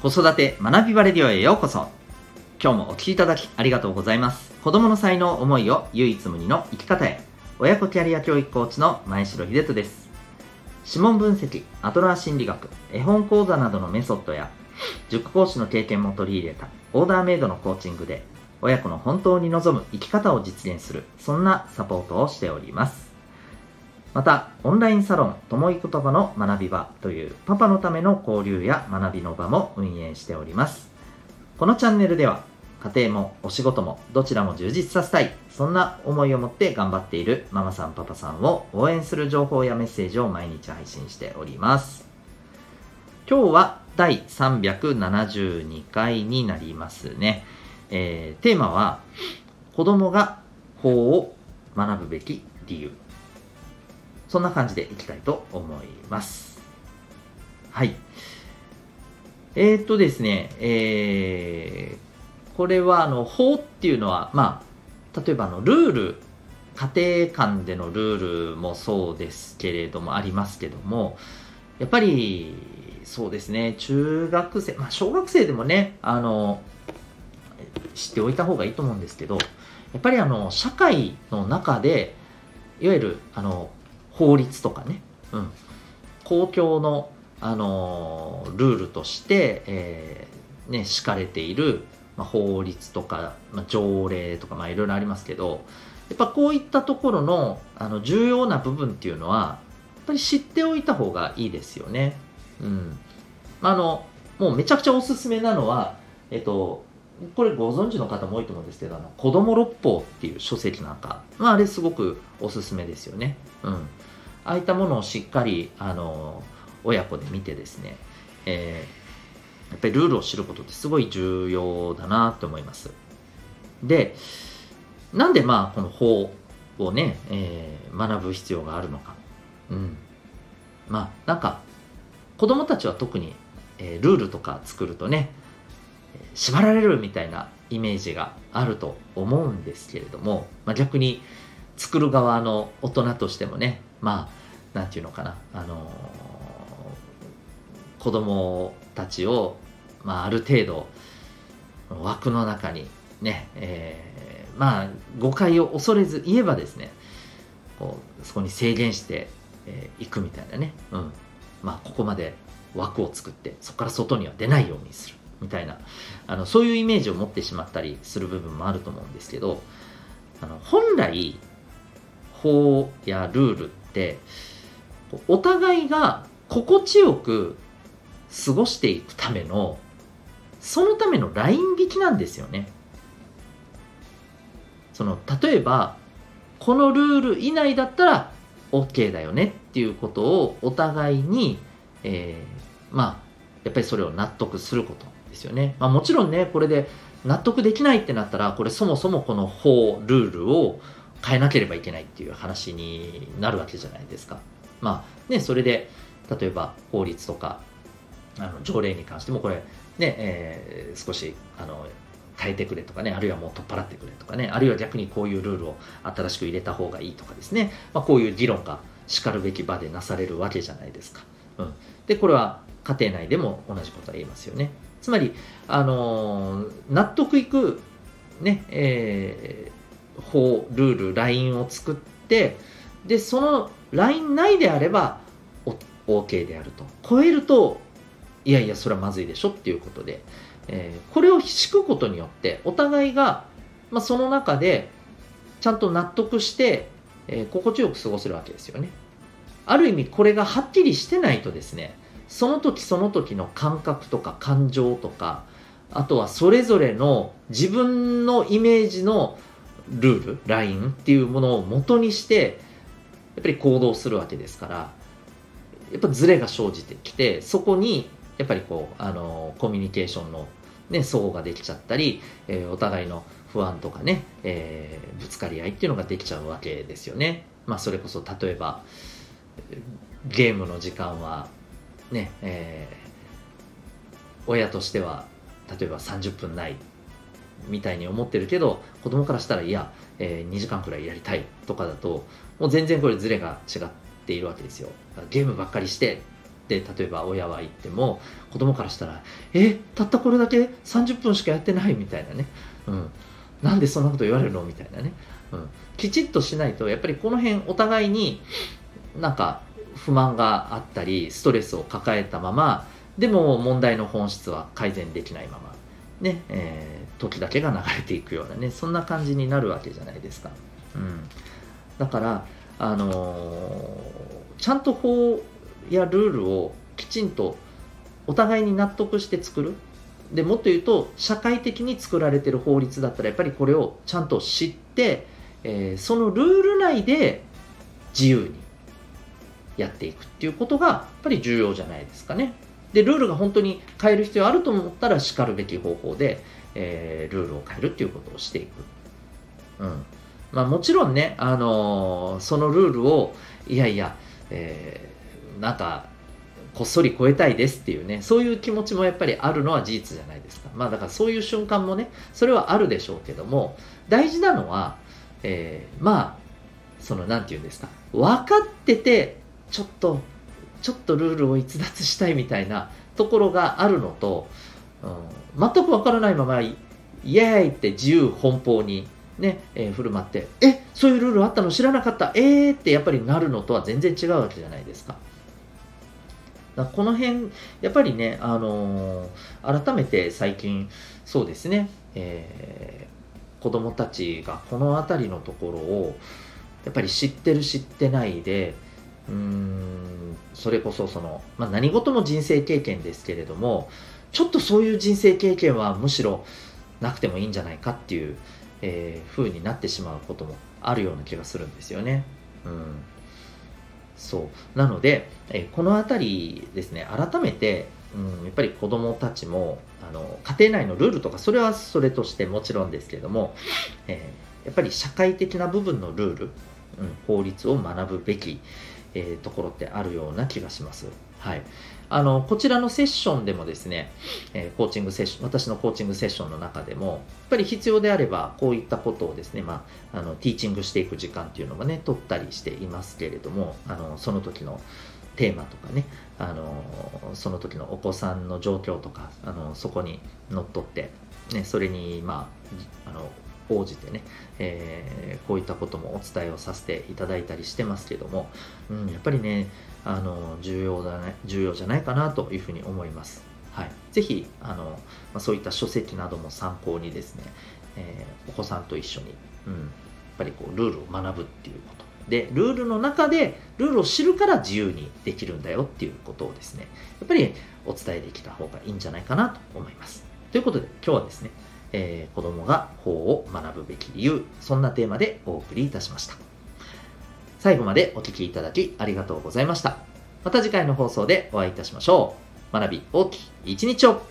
子育て学びバレディオへようこそ。今日もお聞きいただきありがとうございます。子供の才能思いを唯一無二の生き方へ。親子キャリア教育コーチの前城秀人です。指紋分析アトラー心理学絵本講座などのメソッドや塾講師の経験も取り入れたオーダーメイドのコーチングで親子の本当に望む生き方を実現するそんなサポートをしております。また、オンラインサロン、ともい言葉の学び場というパパのための交流や学びの場も運営しております。このチャンネルでは、家庭もお仕事もどちらも充実させたい、そんな思いを持って頑張っているママさんパパさんを応援する情報やメッセージを毎日配信しております。今日は第372回になりますね。えー、テーマは、子供が法を学ぶべき理由。そんな感じでいきたいと思います。はい。えー、っとですね、えー、これはあの法っていうのは、まあ、例えばあのルール、家庭間でのルールもそうですけれども、ありますけども、やっぱり、そうですね、中学生、まあ、小学生でもね、あの、知っておいた方がいいと思うんですけど、やっぱりあの、社会の中で、いわゆる、あの、法律とかね、うん、公共の、あのー、ルールとして、えー、ね、敷かれている、まあ、法律とか、まあ、条例とか、まあ、いろいろありますけど、やっぱこういったところのあの重要な部分っていうのは、やっぱり知っておいた方がいいですよね。うん。あの、もうめちゃくちゃおすすめなのは、えっと、これご存知の方も多いと思うんですけど、あの子供六法っていう書籍なんか、まあ、あれすごくおすすめですよね。うん。ああいったものをしっかりあの親子で見てですね、えー、やっぱりルールを知ることってすごい重要だなと思います。で、なんでまあこの法をね、えー、学ぶ必要があるのか。うん。まあなんか子供たちは特に、えー、ルールとか作るとね、縛られるみたいなイメージがあると思うんですけれども、まあ、逆に作る側の大人としてもねまあなんていうのかな、あのー、子供たちを、まあ、ある程度枠の中にね、えー、まあ誤解を恐れず言えばですねこうそこに制限してい、えー、くみたいなね、うん。まあ、ここまで枠を作ってそこから外には出ないようにする。みたいなあのそういうイメージを持ってしまったりする部分もあると思うんですけどあの本来法やルールってお互いが心地よく過ごしていくためのそのためのライン引きなんですよね。その例えばこのルール以内だったら OK だよねっていうことをお互いに、えー、まあやっぱりそれを納得すること。ですよね、まあ、もちろんねこれで納得できないってなったらこれそもそもこの法ルールを変えなければいけないっていう話になるわけじゃないですかまあね、それで例えば法律とかあの条例に関してもこれね、えー、少しあの変えてくれとかね、あるいはもう取っ払ってくれとかね、あるいは逆にこういうルールを新しく入れた方がいいとかですね、まあ、こういう議論がしかるべき場でなされるわけじゃないですか。うん、で、これは家庭内でも同じことは言えますよね。つまり、あのー、納得いく、ね、えー、法、ルール、ラインを作って、で、そのライン内であれば OK であると。超えるといやいやそれはまずいでしょっていうことで、えー、これを敷くことによってお互いが、まあ、その中でちゃんと納得して、えー、心地よく過ごせるわけですよね。ある意味これがはっきりしてないとですねその時その時の感覚とか感情とかあとはそれぞれの自分のイメージのルールラインっていうものを元にしてやっぱり行動するわけですからやっぱズレが生じてきてそこにやっぱりこうあのコミュニケーションの、ね、相互ができちゃったり、えー、お互いの不安とかね、えー、ぶつかり合いっていうのができちゃうわけですよね。まあ、それこそ例えばゲームの時間はね、えー、親としては例えば30分ないみたいに思ってるけど子供からしたらいや、えー、2時間くらいやりたいとかだともう全然これズレが違っているわけですよ。ゲームばっかりしてって例えば親は言っても子供からしたら「えたったこれだけ30分しかやってない」みたいなね、うん、なんでそんなこと言われるのみたいなね、うん、きちっとしないとやっぱりこの辺お互いになんか不満があったりストレスを抱えたままでも問題の本質は改善できないままね、えー、時だけが流れていくようなねそんな感じになるわけじゃないですか、うん、だからあのー、ちゃんと法やルールをきちんとお互いに納得して作る。でもっと言うと社会的に作られてる法律だったらやっぱりこれをちゃんと知って、えー、そのルール内で自由にやっていくっていうことがやっぱり重要じゃないですかね。でルールが本当に変える必要あると思ったらしかるべき方法で、えー、ルールを変えるっていうことをしていく。うんまあ、もちろんね、あのー、そのルールをいやいや、えー、なんかこっそり超えたいですっていうねそういう気持ちもやっぱりあるのは事実じゃないですかまあだからそういう瞬間もねそれはあるでしょうけども大事なのは、えー、まあその何て言うんですか分かっててちょっとちょっとルールを逸脱したいみたいなところがあるのと、うん、全くわからないままイエーイって自由奔放にね、えー、振る舞って、え、そういうルールあったの知らなかった、えーってやっぱりなるのとは全然違うわけじゃないですか。この辺、やっぱりね、あのー、改めて最近、そうですね、えー、子供たちがこの辺りのところを、やっぱり知ってる知ってないで、うんそれこそその、まあ、何事も人生経験ですけれどもちょっとそういう人生経験はむしろなくてもいいんじゃないかっていう、えー、風になってしまうこともあるような気がするんですよね。うん、そうなので、えー、この辺りですね改めて、うん、やっぱり子どもたちもあの家庭内のルールとかそれはそれとしてもちろんですけれども、えー、やっぱり社会的な部分のルール、うん、法律を学ぶべき、えー、ところってあるような気がします。はい、あのこちらのセッションでもですね、えー、コーチングセッション私のコーチングセッションの中でもやっぱり必要であればこういったことをですね、まあ、あのティーチングしていく時間っていうのもね取ったりしていますけれどもあのその時のテーマとかねあのその時のお子さんの状況とかあのそこにのっとって、ね、それに、まあ、あの応じてね、えー、こういったこともお伝えをさせていただいたりしてますけども、うん、やっぱりねあの重要だね重要じゃないかなというふうに思います。はい、ぜひあの、まあ、そういった書籍なども参考にですね、えー、お子さんと一緒に、うん、やっぱりこうルールを学ぶっていうこと。でルールの中でルールを知るから自由にできるんだよっていうことをですねやっぱりお伝えできた方がいいんじゃないかなと思います。ということで今日はですねえー、子供が法を学ぶべき理由、そんなテーマでお送りいたしました。最後までお聴きいただきありがとうございました。また次回の放送でお会いいたしましょう。学び大きい一日を